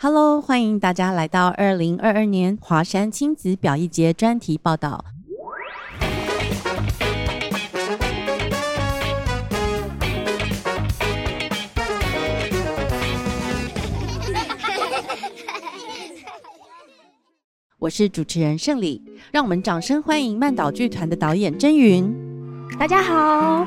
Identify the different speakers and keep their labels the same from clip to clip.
Speaker 1: Hello，欢迎大家来到二零二二年华山亲子表艺节专题报道。我是主持人盛礼，让我们掌声欢迎曼岛剧团的导演甄云。
Speaker 2: 大家好，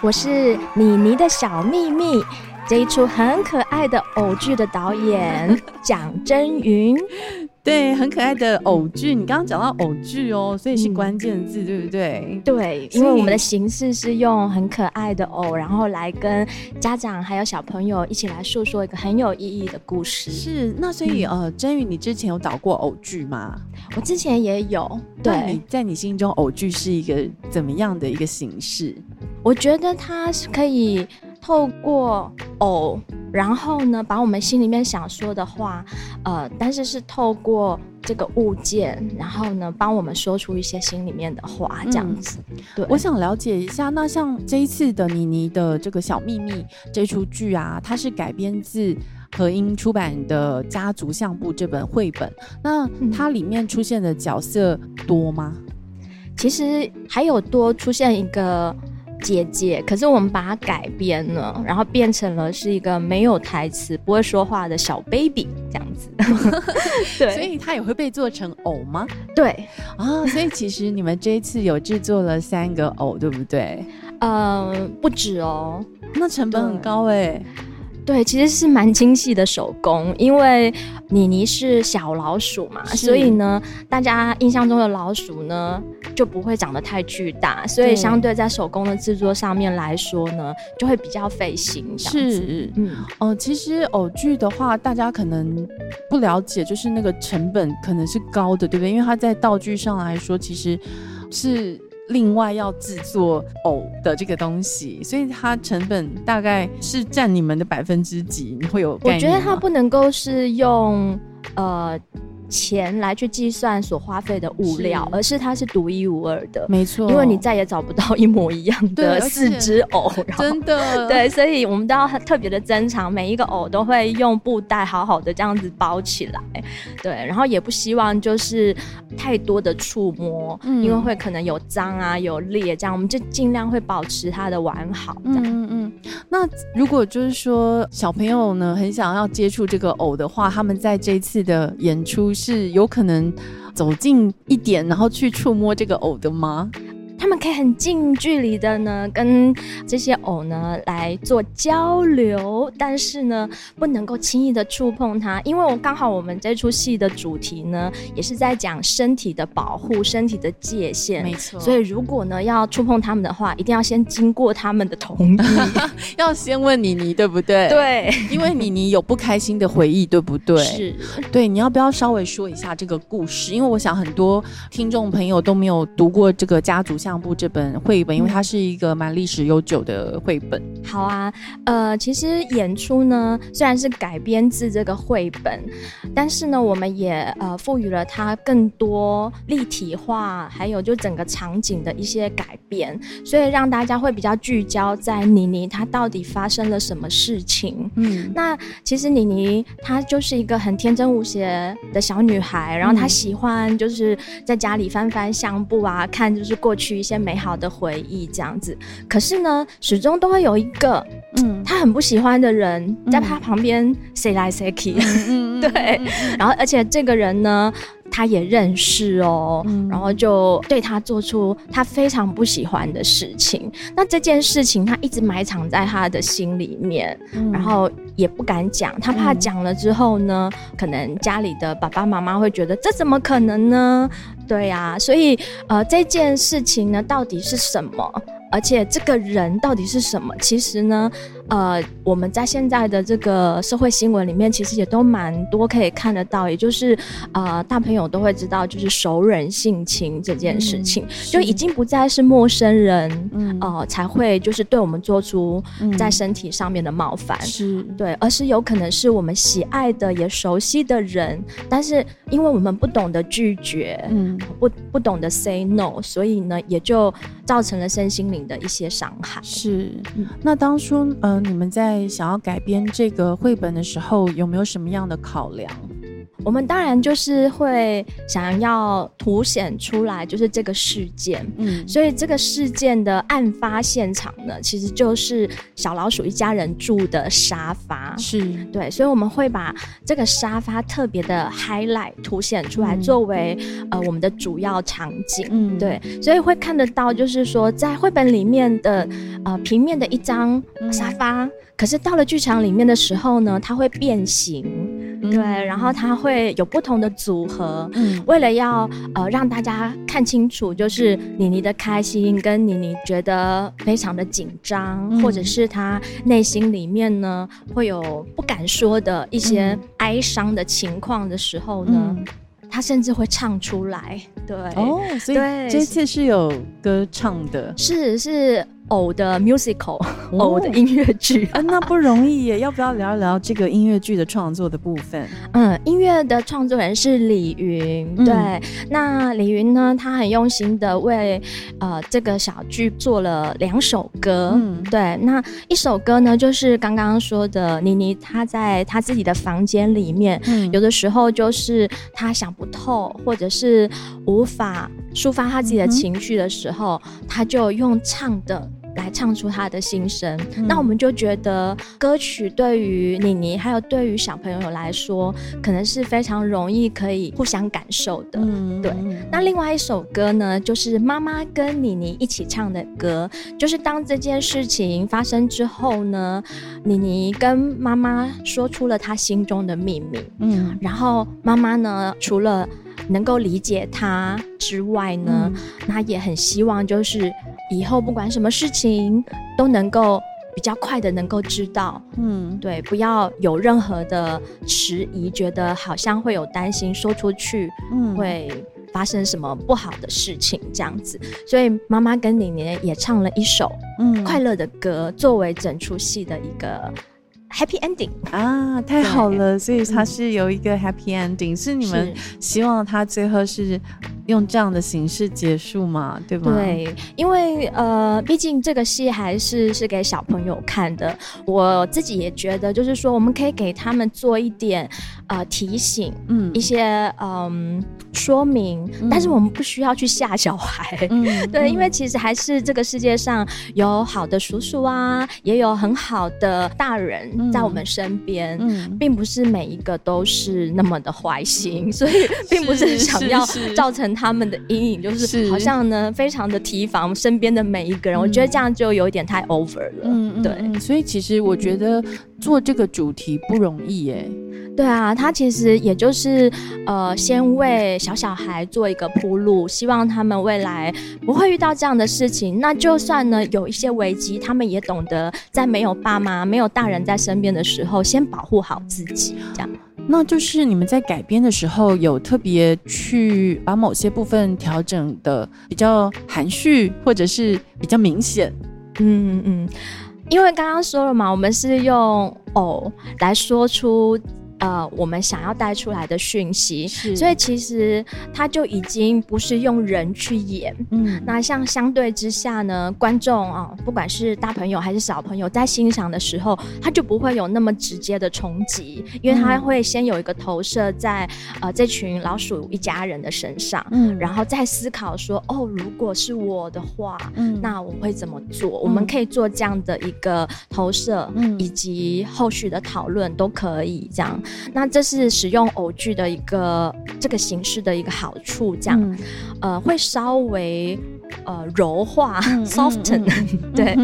Speaker 2: 我是妮妮的小秘密。这一出很可爱的偶剧的导演蒋真云，
Speaker 1: 对，很可爱的偶剧。你刚刚讲到偶剧哦，所以是关键字，对不对？
Speaker 2: 对，因为我们的形式是用很可爱的偶，然后来跟家长还有小朋友一起来诉说一个很有意义的故事。
Speaker 1: 是，那所以呃，真云，你之前有导过偶剧吗？
Speaker 2: 我之前也有。对，
Speaker 1: 在你心中，偶剧是一个怎么样的一个形式？
Speaker 2: 我觉得它是可以。透过偶，然后呢，把我们心里面想说的话，呃，但是是透过这个物件，然后呢，帮我们说出一些心里面的话，这样子。对，
Speaker 1: 我想了解一下，那像这一次的妮妮的这个小秘密这出剧啊，它是改编自和英出版的《家族相簿》这本绘本，那它里面出现的角色多吗？
Speaker 2: 其实还有多出现一个。姐姐，可是我们把它改编了，然后变成了是一个没有台词、不会说话的小 baby 这样子。
Speaker 1: 对，所以它也会被做成偶吗？
Speaker 2: 对
Speaker 1: 啊，所以其实你们这一次有制作了三个偶，对不对？
Speaker 2: 呃，不止哦，
Speaker 1: 那成本很高哎。
Speaker 2: 对，其实是蛮精细的手工，因为妮妮是小老鼠嘛，所以呢，大家印象中的老鼠呢就不会长得太巨大，所以相对在手工的制作上面来说呢，就会比较费心。
Speaker 1: 是，嗯，哦，其实偶剧的话，大家可能不了解，就是那个成本可能是高的，对不对？因为它在道具上来说，其实是。另外要制作藕的这个东西，所以它成本大概是占你们的百分之几？你会有？
Speaker 2: 我觉得它不能够是用呃。钱来去计算所花费的物料，而是它是独一无二的，
Speaker 1: 没错，
Speaker 2: 因为你再也找不到一模一样的四只偶，
Speaker 1: 真的，
Speaker 2: 对，所以我们都要特别的珍藏，每一个偶都会用布袋好好的这样子包起来，对，然后也不希望就是太多的触摸，因为会可能有脏啊有裂这样，我们就尽量会保持它的完好。嗯嗯嗯。
Speaker 1: 那如果就是说小朋友呢很想要接触这个偶的话，他们在这次的演出。是有可能走近一点，然后去触摸这个偶的吗？
Speaker 2: 他们可以很近距离的呢，跟这些偶呢来做交流，但是呢，不能够轻易的触碰它，因为我刚好我们这出戏的主题呢，也是在讲身体的保护、身体的界限，
Speaker 1: 没错。
Speaker 2: 所以如果呢要触碰他们的话，一定要先经过他们的同意，
Speaker 1: 要先问妮妮对不对？
Speaker 2: 对，
Speaker 1: 因为妮妮有不开心的回忆，对不对？
Speaker 2: 是，
Speaker 1: 对，你要不要稍微说一下这个故事？因为我想很多听众朋友都没有读过这个家族相。相簿这本绘本，因为它是一个蛮历史悠久的绘本。
Speaker 2: 好啊，呃，其实演出呢虽然是改编自这个绘本，但是呢，我们也呃赋予了它更多立体化，还有就整个场景的一些改变，所以让大家会比较聚焦在妮妮她到底发生了什么事情。嗯，那其实妮妮她就是一个很天真无邪的小女孩，然后她喜欢就是在家里翻翻相簿啊，看就是过去。一些美好的回忆，这样子。可是呢，始终都会有一个，嗯，很不喜欢的人，在他旁边 say 来 say 去，对。然后，而且这个人呢，他也认识哦，然后就对他做出他非常不喜欢的事情。那这件事情，他一直埋藏在他的心里面，然后也不敢讲，他怕讲了之后呢，可能家里的爸爸妈妈会觉得这怎么可能呢？对呀，所以呃，这件事情呢，到底是什么？而且这个人到底是什么？其实呢，呃，我们在现在的这个社会新闻里面，其实也都蛮多可以看得到，也就是呃，大朋友都会知道，就是熟人性侵这件事情，就已经不再是陌生人，呃，才会就是对我们做出在身体上面的冒犯，
Speaker 1: 是。
Speaker 2: 对，而是有可能是我们喜爱的也熟悉的人，但是因为我们不懂得拒绝，嗯，不不懂得 say no，所以呢，也就造成了身心灵。的一些伤害。
Speaker 1: 是，那当初呃呢，你们在想要改编这个绘本的时候，有没有什么样的考量？
Speaker 2: 我们当然就是会想要凸显出来，就是这个事件。嗯，所以这个事件的案发现场呢，其实就是小老鼠一家人住的沙发。
Speaker 1: 是
Speaker 2: 对，所以我们会把这个沙发特别的 highlight 凸显出来，作为呃我们的主要场景。嗯，对，所以会看得到，就是说在绘本里面的呃平面的一张沙发，可是到了剧场里面的时候呢，它会变形。对，然后它会有不同的组合，嗯，为了要呃让大家看清楚，就是妮妮的开心跟妮妮觉得非常的紧张，或者是她内心里面呢会有不敢说的一些哀伤的情况的时候呢，她甚至会唱出来。对，
Speaker 1: 哦，所以这次是有歌唱的，
Speaker 2: 是是。偶的 musical，偶的音乐剧
Speaker 1: 啊，那不容易耶。要不要聊一聊这个音乐剧的创作的部分？
Speaker 2: 嗯，音乐的创作人是李云。对，那李云呢，他很用心的为呃这个小剧做了两首歌。嗯，对，那一首歌呢，就是刚刚说的妮妮，她在她自己的房间里面，有的时候就是她想不透，或者是无法抒发她自己的情绪的时候，她就用唱的。来唱出他的心声，那我们就觉得歌曲对于妮妮还有对于小朋友来说，可能是非常容易可以互相感受的。对，那另外一首歌呢，就是妈妈跟妮妮一起唱的歌，就是当这件事情发生之后呢，妮妮跟妈妈说出了她心中的秘密。嗯，然后妈妈呢，除了能够理解他之外呢，那也很希望就是以后不管什么事情都能够比较快的能够知道，嗯，对，不要有任何的迟疑，觉得好像会有担心说出去，嗯，会发生什么不好的事情这样子。所以妈妈跟玲玲也唱了一首嗯快乐的歌，作为整出戏的一个。Happy ending
Speaker 1: 啊，太好了！所以它是有一个 Happy ending，是你们希望它最后是。用这样的形式结束嘛，对吧？
Speaker 2: 对，因为呃，毕竟这个戏还是是给小朋友看的。我自己也觉得，就是说，我们可以给他们做一点呃提醒，嗯，一些嗯说明，但是我们不需要去吓小孩。嗯，对，因为其实还是这个世界上有好的叔叔啊，也有很好的大人在我们身边，嗯，并不是每一个都是那么的坏心，所以并不是想要造成。他们的阴影就是好像呢，非常的提防身边的每一个人。我觉得这样就有一点太 over 了。嗯，对。
Speaker 1: 所以其实我觉得做这个主题不容易耶。
Speaker 2: 对啊，他其实也就是呃，先为小小孩做一个铺路，希望他们未来不会遇到这样的事情。那就算呢有一些危机，他们也懂得在没有爸妈、没有大人在身边的时候，先保护好自己，这样。
Speaker 1: 那就是你们在改编的时候有特别去把某些部分调整的比较含蓄，或者是比较明显。嗯
Speaker 2: 嗯，因为刚刚说了嘛，我们是用偶来说出。呃，我们想要带出来的讯息，所以其实它就已经不是用人去演。嗯，那像相对之下呢，观众啊，不管是大朋友还是小朋友，在欣赏的时候，他就不会有那么直接的冲击，因为他会先有一个投射在呃这群老鼠一家人的身上，嗯，然后再思考说，哦，如果是我的话，嗯，那我会怎么做？我们可以做这样的一个投射，嗯，以及后续的讨论都可以这样。那这是使用偶剧的一个这个形式的一个好处，这样，呃，会稍微呃柔化，soften，对，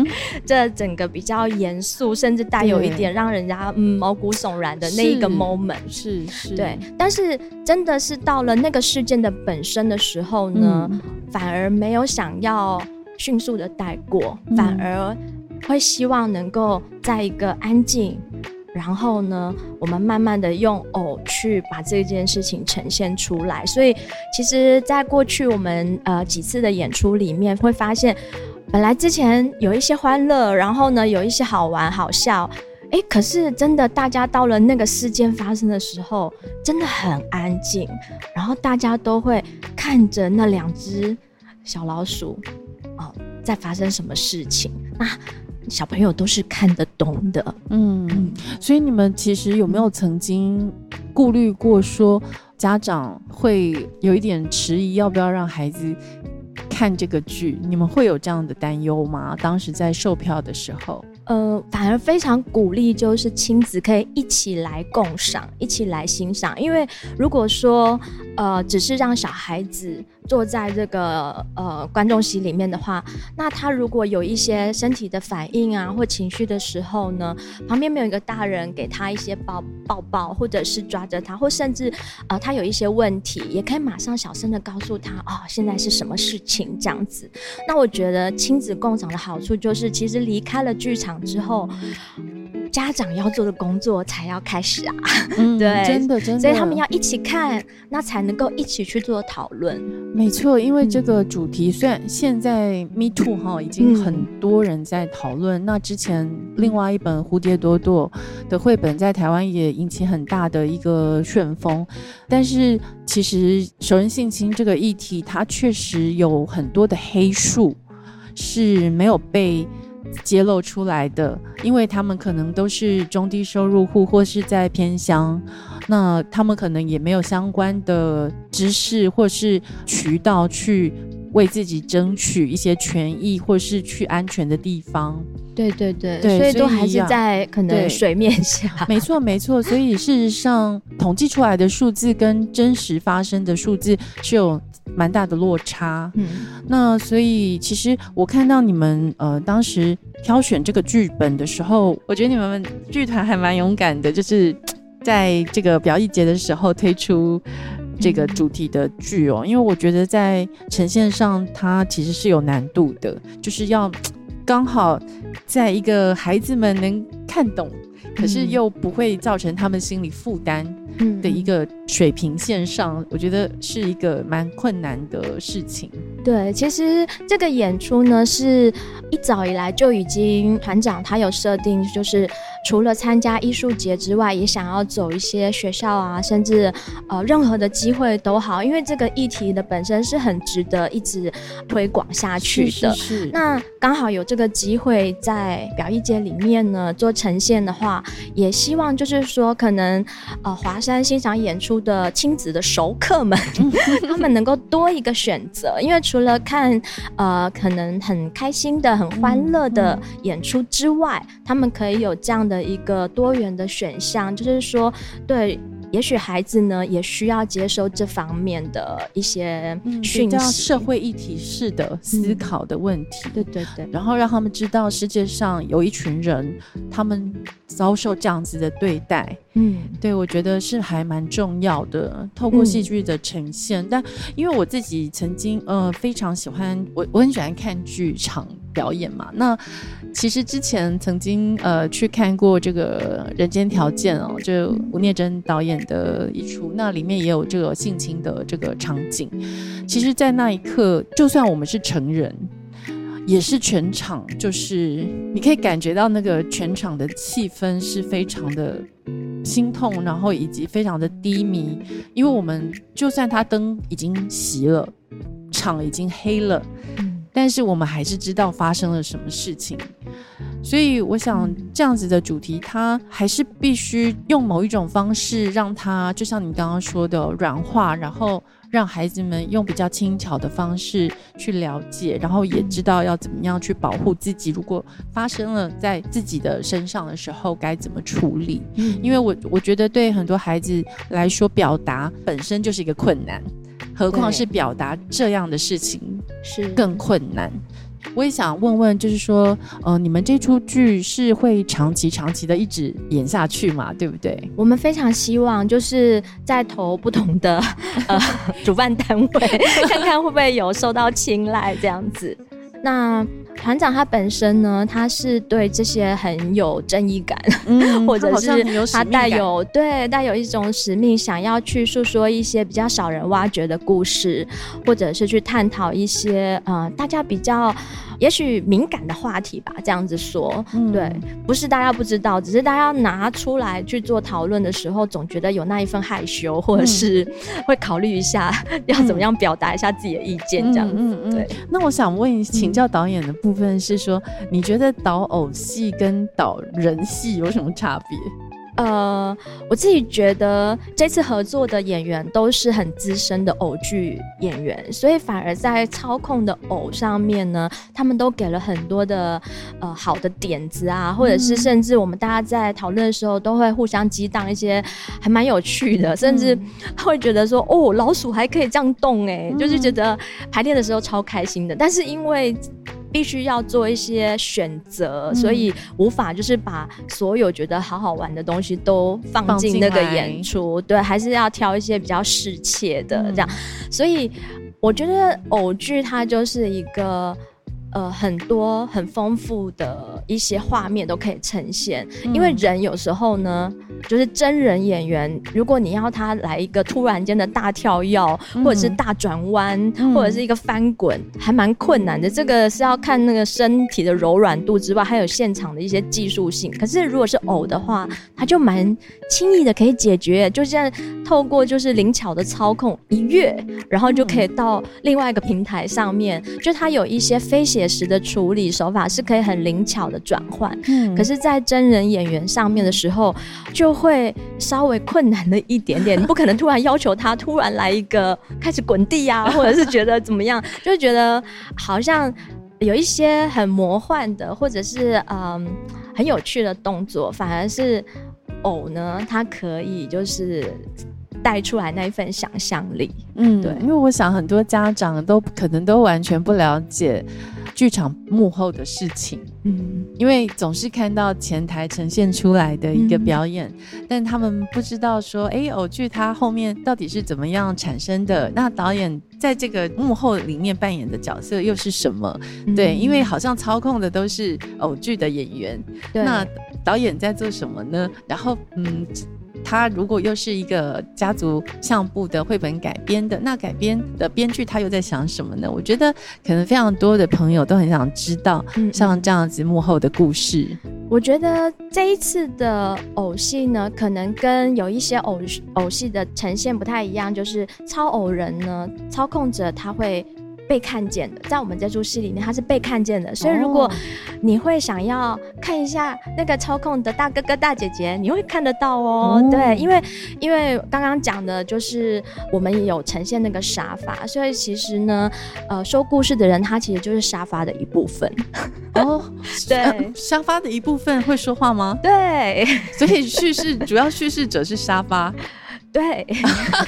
Speaker 2: 这整个比较严肃，甚至带有一点让人家嗯毛骨悚然的那一个 moment，
Speaker 1: 是是，
Speaker 2: 对。但是真的是到了那个事件的本身的时候呢，反而没有想要迅速的带过，反而会希望能够在一个安静。然后呢，我们慢慢的用偶去把这件事情呈现出来。所以，其实，在过去我们呃几次的演出里面，会发现，本来之前有一些欢乐，然后呢有一些好玩好笑，哎，可是真的大家到了那个事件发生的时候，真的很安静，然后大家都会看着那两只小老鼠，哦，在发生什么事情？那。小朋友都是看得懂的。
Speaker 1: 嗯，所以你们其实有没有曾经顾虑过，说家长会有一点迟疑，要不要让孩子看这个剧？你们会有这样的担忧吗？当时在售票的时候。
Speaker 2: 呃，反而非常鼓励，就是亲子可以一起来共赏，一起来欣赏。因为如果说，呃，只是让小孩子坐在这个呃观众席里面的话，那他如果有一些身体的反应啊或情绪的时候呢，旁边没有一个大人给他一些抱抱抱，或者是抓着他，或甚至呃他有一些问题，也可以马上小声的告诉他，哦，现在是什么事情这样子。那我觉得亲子共赏的好处就是，其实离开了剧场。之后，家长要做的工作才要开始啊！
Speaker 1: 对，真的真的，
Speaker 2: 所以他们要一起看，那才能够一起去做讨论。
Speaker 1: 没错，因为这个主题虽然现在 Me Too 哈已经很多人在讨论，那之前另外一本《蝴蝶朵朵》的绘本在台湾也引起很大的一个旋风，但是其实熟人性侵这个议题，它确实有很多的黑数是没有被。揭露出来的，因为他们可能都是中低收入户或是在偏乡，那他们可能也没有相关的知识或是渠道去为自己争取一些权益，或是去安全的地方。
Speaker 2: 对对对，所以都还是在可能水面下。
Speaker 1: 没错没错，所以事实上统计出来的数字跟真实发生的数字是有。蛮大的落差，嗯，那所以其实我看到你们呃当时挑选这个剧本的时候，我觉得你们剧团还蛮勇敢的，就是在这个表演节的时候推出这个主题的剧哦，因为我觉得在呈现上它其实是有难度的，就是要刚好在一个孩子们能看懂，可是又不会造成他们心理负担。的一个水平线上，我觉得是一个蛮困难的事情。
Speaker 2: 对，其实这个演出呢，是一早以来就已经团长他有设定，就是。除了参加艺术节之外，也想要走一些学校啊，甚至呃任何的机会都好，因为这个议题的本身是很值得一直推广下去的。
Speaker 1: 是。
Speaker 2: 那刚好有这个机会在表艺节里面呢做呈现的话，也希望就是说可能呃华山欣赏演出的亲子的熟客们，他们能够多一个选择，因为除了看呃可能很开心的、很欢乐的演出之外，他们可以有这样的。的一个多元的选项，就是说，对。也许孩子呢也需要接收这方面的一些讯息，
Speaker 1: 社会议题式的思考的问题。
Speaker 2: 对对对，
Speaker 1: 然后让他们知道世界上有一群人，他们遭受这样子的对待。嗯，对我觉得是还蛮重要的。透过戏剧的呈现，但因为我自己曾经呃非常喜欢我我很喜欢看剧场表演嘛。那其实之前曾经呃去看过这个人间条件哦，就吴念真导演。的一出，那里面也有这个性侵的这个场景。其实，在那一刻，就算我们是成人，也是全场，就是你可以感觉到那个全场的气氛是非常的心痛，然后以及非常的低迷。因为我们就算他灯已经熄了，场已经黑了，但是我们还是知道发生了什么事情。所以我想，这样子的主题，它还是必须用某一种方式，让它就像你刚刚说的软化，然后让孩子们用比较轻巧的方式去了解，然后也知道要怎么样去保护自己。如果发生了在自己的身上的时候，该怎么处理？嗯，因为我我觉得对很多孩子来说，表达本身就是一个困难，何况是表达这样的事情
Speaker 2: 是
Speaker 1: 更困难。我也想问问，就是说，呃，你们这出剧是会长期、长期的一直演下去嘛？对不对？
Speaker 2: 我们非常希望，就是在投不同的 呃主办单位，看看会不会有受到青睐这样子。那团长他本身呢，他是对这些很有正义感，或者是他带有对带有一种使命，想要去诉说一些比较少人挖掘的故事，或者是去探讨一些呃大家比较也许敏感的话题吧，这样子说，对，不是大家不知道，只是大家拿出来去做讨论的时候，总觉得有那一份害羞，或者是会考虑一下 要怎么样表达一下自己的意见，这样子。对，
Speaker 1: 那我想问请教导演的部分是说，你觉得导偶戏跟导人戏有什么差别？
Speaker 2: 呃，我自己觉得这次合作的演员都是很资深的偶剧演员，所以反而在操控的偶上面呢，他们都给了很多的呃好的点子啊，或者是甚至我们大家在讨论的时候都会互相激荡一些还蛮有趣的，甚至会觉得说哦，老鼠还可以这样动哎，就是觉得排练的时候超开心的。但是因为必须要做一些选择，所以无法就是把所有觉得好好玩的东西都放进那个演出，对，还是要挑一些比较适切的这样。所以我觉得偶剧它就是一个。呃，很多很丰富的一些画面都可以呈现，因为人有时候呢，就是真人演员，如果你要他来一个突然间的大跳跃，或者是大转弯，或者是一个翻滚，还蛮困难的。这个是要看那个身体的柔软度之外，还有现场的一些技术性。可是如果是偶的话，他就蛮轻易的可以解决，就像透过就是灵巧的操控一跃，然后就可以到另外一个平台上面，就它有一些飞鞋。时的处理手法是可以很灵巧的转换，嗯，可是，在真人演员上面的时候，就会稍微困难了一点点。你不可能突然要求他突然来一个开始滚地啊，或者是觉得怎么样，就觉得好像有一些很魔幻的，或者是嗯很有趣的动作，反而是偶呢，它可以就是。带出来那一份想象力，
Speaker 1: 嗯，对，因为我想很多家长都可能都完全不了解剧场幕后的事情，嗯，因为总是看到前台呈现出来的一个表演，但他们不知道说，哎，偶剧它后面到底是怎么样产生的？那导演在这个幕后里面扮演的角色又是什么？对，因为好像操控的都是偶剧的演员，那导演在做什么呢？然后，嗯。他如果又是一个家族相簿的绘本改编的，那改编的编剧他又在想什么呢？我觉得可能非常多的朋友都很想知道，像这样子幕后的故事。
Speaker 2: 我觉得这一次的偶戏呢，可能跟有一些偶偶戏的呈现不太一样，就是超偶人呢，操控者他会。被看见的，在我们这出戏里面，他是被看见的。所以，如果你会想要看一下那个操控的大哥哥、大姐姐，你会看得到哦。对，因为因为刚刚讲的就是我们有呈现那个沙发，所以其实呢，呃，说故事的人他其实就是沙发的一部分。哦，对，
Speaker 1: 沙发的一部分会说话吗？
Speaker 2: 对，
Speaker 1: 所以叙事主要叙事者是沙发。
Speaker 2: 对，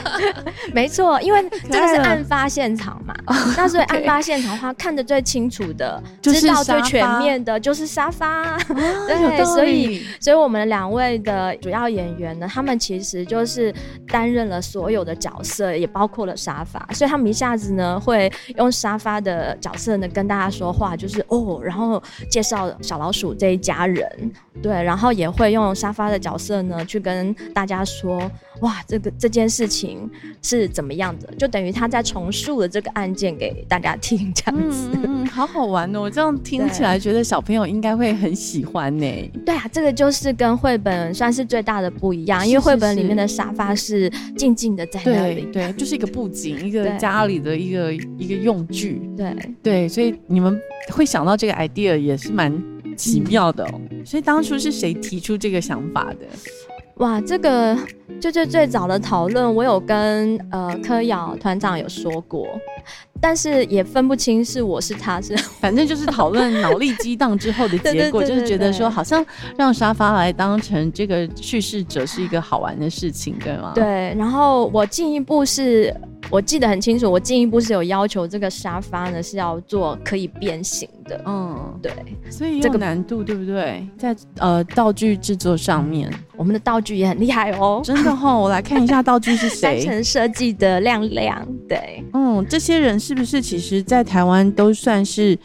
Speaker 2: 没错，因为这个是案发现场嘛，那所以 案发现场的话，看得最清楚的，知道最全面的，就是沙发。对，所以，所以我们两位的主要演员呢，他们其实就是担任了所有的角色，也包括了沙发，所以他们一下子呢，会用沙发的角色呢跟大家说话，就是哦，然后介绍小老鼠这一家人，对，然后也会用沙发的角色呢去跟大家说。哇，这个这件事情是怎么样的？就等于他在重述了这个案件给大家听，这样子，
Speaker 1: 嗯，好好玩哦！这样听起来，觉得小朋友应该会很喜欢呢。
Speaker 2: 对啊，这个就是跟绘本算是最大的不一样，因为绘本里面的沙发是静静的在那里，
Speaker 1: 对，就是一个布景，一个家里的一个一个用具，
Speaker 2: 对
Speaker 1: 对，所以你们会想到这个 idea 也是蛮奇妙的哦。所以当初是谁提出这个想法的？
Speaker 2: 哇，这个就最最早的讨论，我有跟呃柯瑶团长有说过，但是也分不清是我是他是，
Speaker 1: 反正就是讨论脑力激荡之后的 结果，就是觉得说好像让沙发来当成这个叙事者是一个好玩的事情，对吗？
Speaker 2: 对，然后我进一步是。我记得很清楚，我进一步是有要求这个沙发呢是要做可以变形的。嗯，对，
Speaker 1: 所以这个难度对不对？在呃道具制作上面，
Speaker 2: 我们的道具也很厉害哦。
Speaker 1: 真的哈，我来看一下道具是谁。
Speaker 2: 三层设计的亮亮，对，
Speaker 1: 嗯，这些人是不是其实在台湾都算是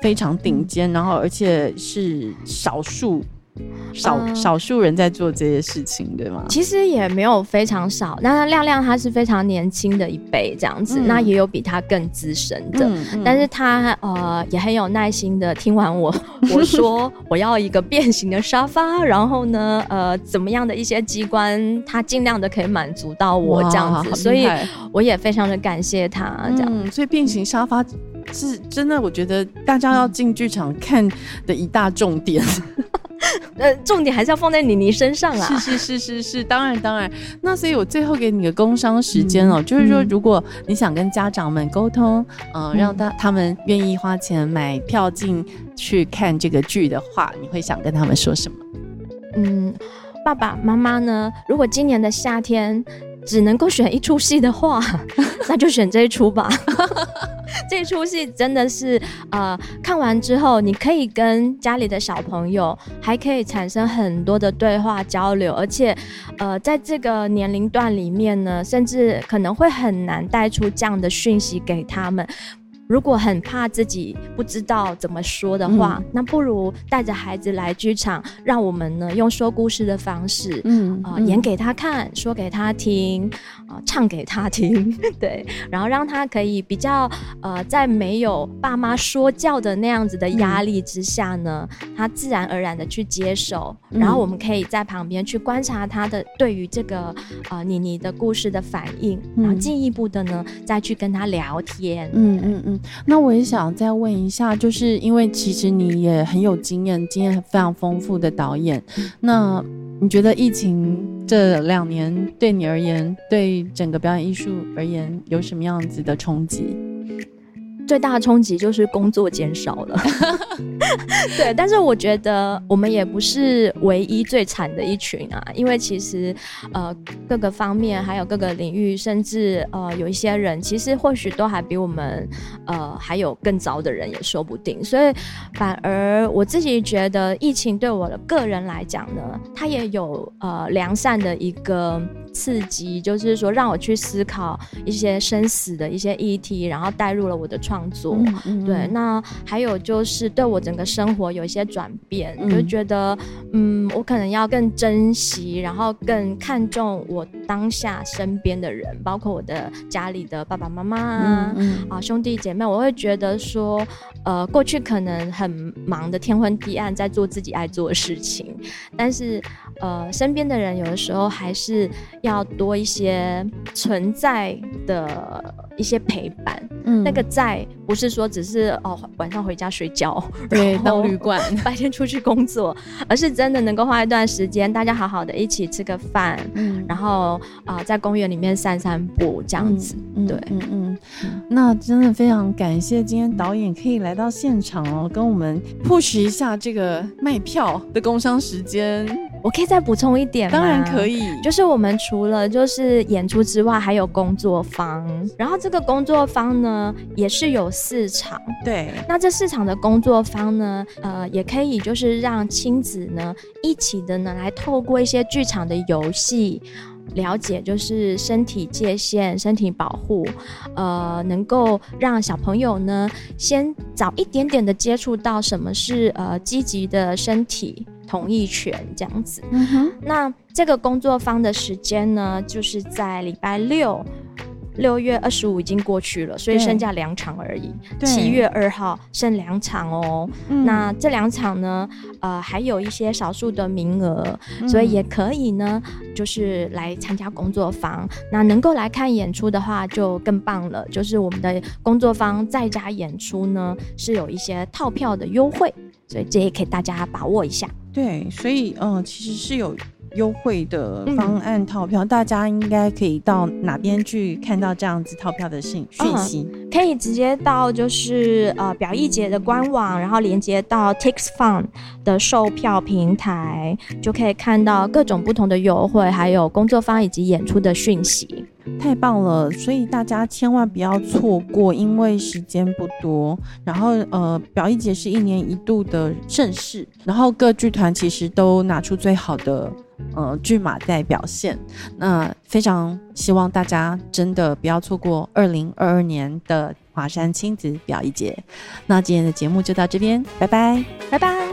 Speaker 1: 非常顶尖，然后而且是少数。少少数人在做这些事情，对吗？
Speaker 2: 其实也没有非常少。那亮亮他是非常年轻的一辈这样子，那也有比他更资深的，但是他呃也很有耐心的听完我 我说我要一个变形的沙发，然后呢呃怎么样的一些机关，他尽量的可以满足到我这样子，所以我也非常的感谢他这样。
Speaker 1: 所以变形沙发。是真的，我觉得大家要进剧场看的一大重点，
Speaker 2: 呃，重点还是要放在妮妮身上啊！
Speaker 1: 是是是是是，当然当然。那所以我最后给你个工商时间哦，就是说，如果你想跟家长们沟通，嗯，让他他们愿意花钱买票进去看这个剧的话，你会想跟他们说什么？
Speaker 2: 嗯，爸爸妈妈呢？如果今年的夏天只能够选一出戏的话，那就选这一出吧。这出戏真的是，呃，看完之后，你可以跟家里的小朋友还可以产生很多的对话交流，而且，呃，在这个年龄段里面呢，甚至可能会很难带出这样的讯息给他们。如果很怕自己不知道怎么说的话，那不如带着孩子来剧场，让我们呢用说故事的方式，嗯啊演给他看，说给他听，啊唱给他听，对，然后让他可以比较呃在没有爸妈说教的那样子的压力之下呢，他自然而然的去接受，然后我们可以在旁边去观察他的对于这个呃妮妮的故事的反应，然后进一步的呢再去跟他聊天，嗯嗯
Speaker 1: 嗯。那我也想再问一下，就是因为其实你也很有经验，经验非常丰富的导演，那你觉得疫情这两年对你而言，对整个表演艺术而言，有什么样子的冲击？
Speaker 2: 最大的冲击就是工作减少了，对，但是我觉得我们也不是唯一最惨的一群啊，因为其实呃各个方面还有各个领域，甚至呃有一些人其实或许都还比我们呃还有更糟的人也说不定，所以反而我自己觉得疫情对我的个人来讲呢，它也有呃良善的一个。刺激就是说，让我去思考一些生死的一些议题，然后带入了我的创作。对，那还有就是对我整个生活有一些转变，就觉得，嗯，我可能要更珍惜，然后更看重我当下身边的人，包括我的家里的爸爸妈妈啊，啊兄弟姐妹。我会觉得说，呃，过去可能很忙的天昏地暗，在做自己爱做的事情，但是，呃，身边的人有的时候还是。要多一些存在的一些陪伴，嗯，那个在不是说只是哦晚上回家睡觉，
Speaker 1: 对，当旅馆，
Speaker 2: 白天出去工作，而是真的能够花一段时间，大家好好的一起吃个饭，嗯，然后啊在公园里面散散步这样子，对，嗯嗯，
Speaker 1: 那真的非常感谢今天导演可以来到现场哦，跟我们 push 一下这个卖票的工商时间。
Speaker 2: 我可以再补充一点
Speaker 1: 吗？当然可以。
Speaker 2: 就是我们除了就是演出之外，还有工作坊。然后这个工作坊呢，也是有四场。
Speaker 1: 对。
Speaker 2: 那这四场的工作坊呢，呃，也可以就是让亲子呢一起的呢来透过一些剧场的游戏，了解就是身体界限、身体保护，呃，能够让小朋友呢先早一点点的接触到什么是呃积极的身体。同意权这样子，那这个工作坊的时间呢，就是在礼拜六，六月二十五已经过去了，所以剩下两场而已。七月二号剩两场哦，那这两场呢，呃，还有一些少数的名额，所以也可以呢，就是来参加工作坊。那能够来看演出的话，就更棒了。就是我们的工作坊在家演出呢，是有一些套票的优惠。所以这也可以大家把握一下。
Speaker 1: 对，所以嗯，其实是有优惠的方案套票，大家应该可以到哪边去看到这样子套票的信讯息？
Speaker 2: 可以直接到就是呃表艺节的官网，然后连接到 Tix Fun 的售票平台，就可以看到各种不同的优惠，还有工作方以及演出的讯息。
Speaker 1: 太棒了，所以大家千万不要错过，因为时间不多。然后，呃，表一节是一年一度的盛事，然后各剧团其实都拿出最好的呃剧码在表现。那非常希望大家真的不要错过二零二二年的华山亲子表一节。那今天的节目就到这边，拜拜，
Speaker 2: 拜拜。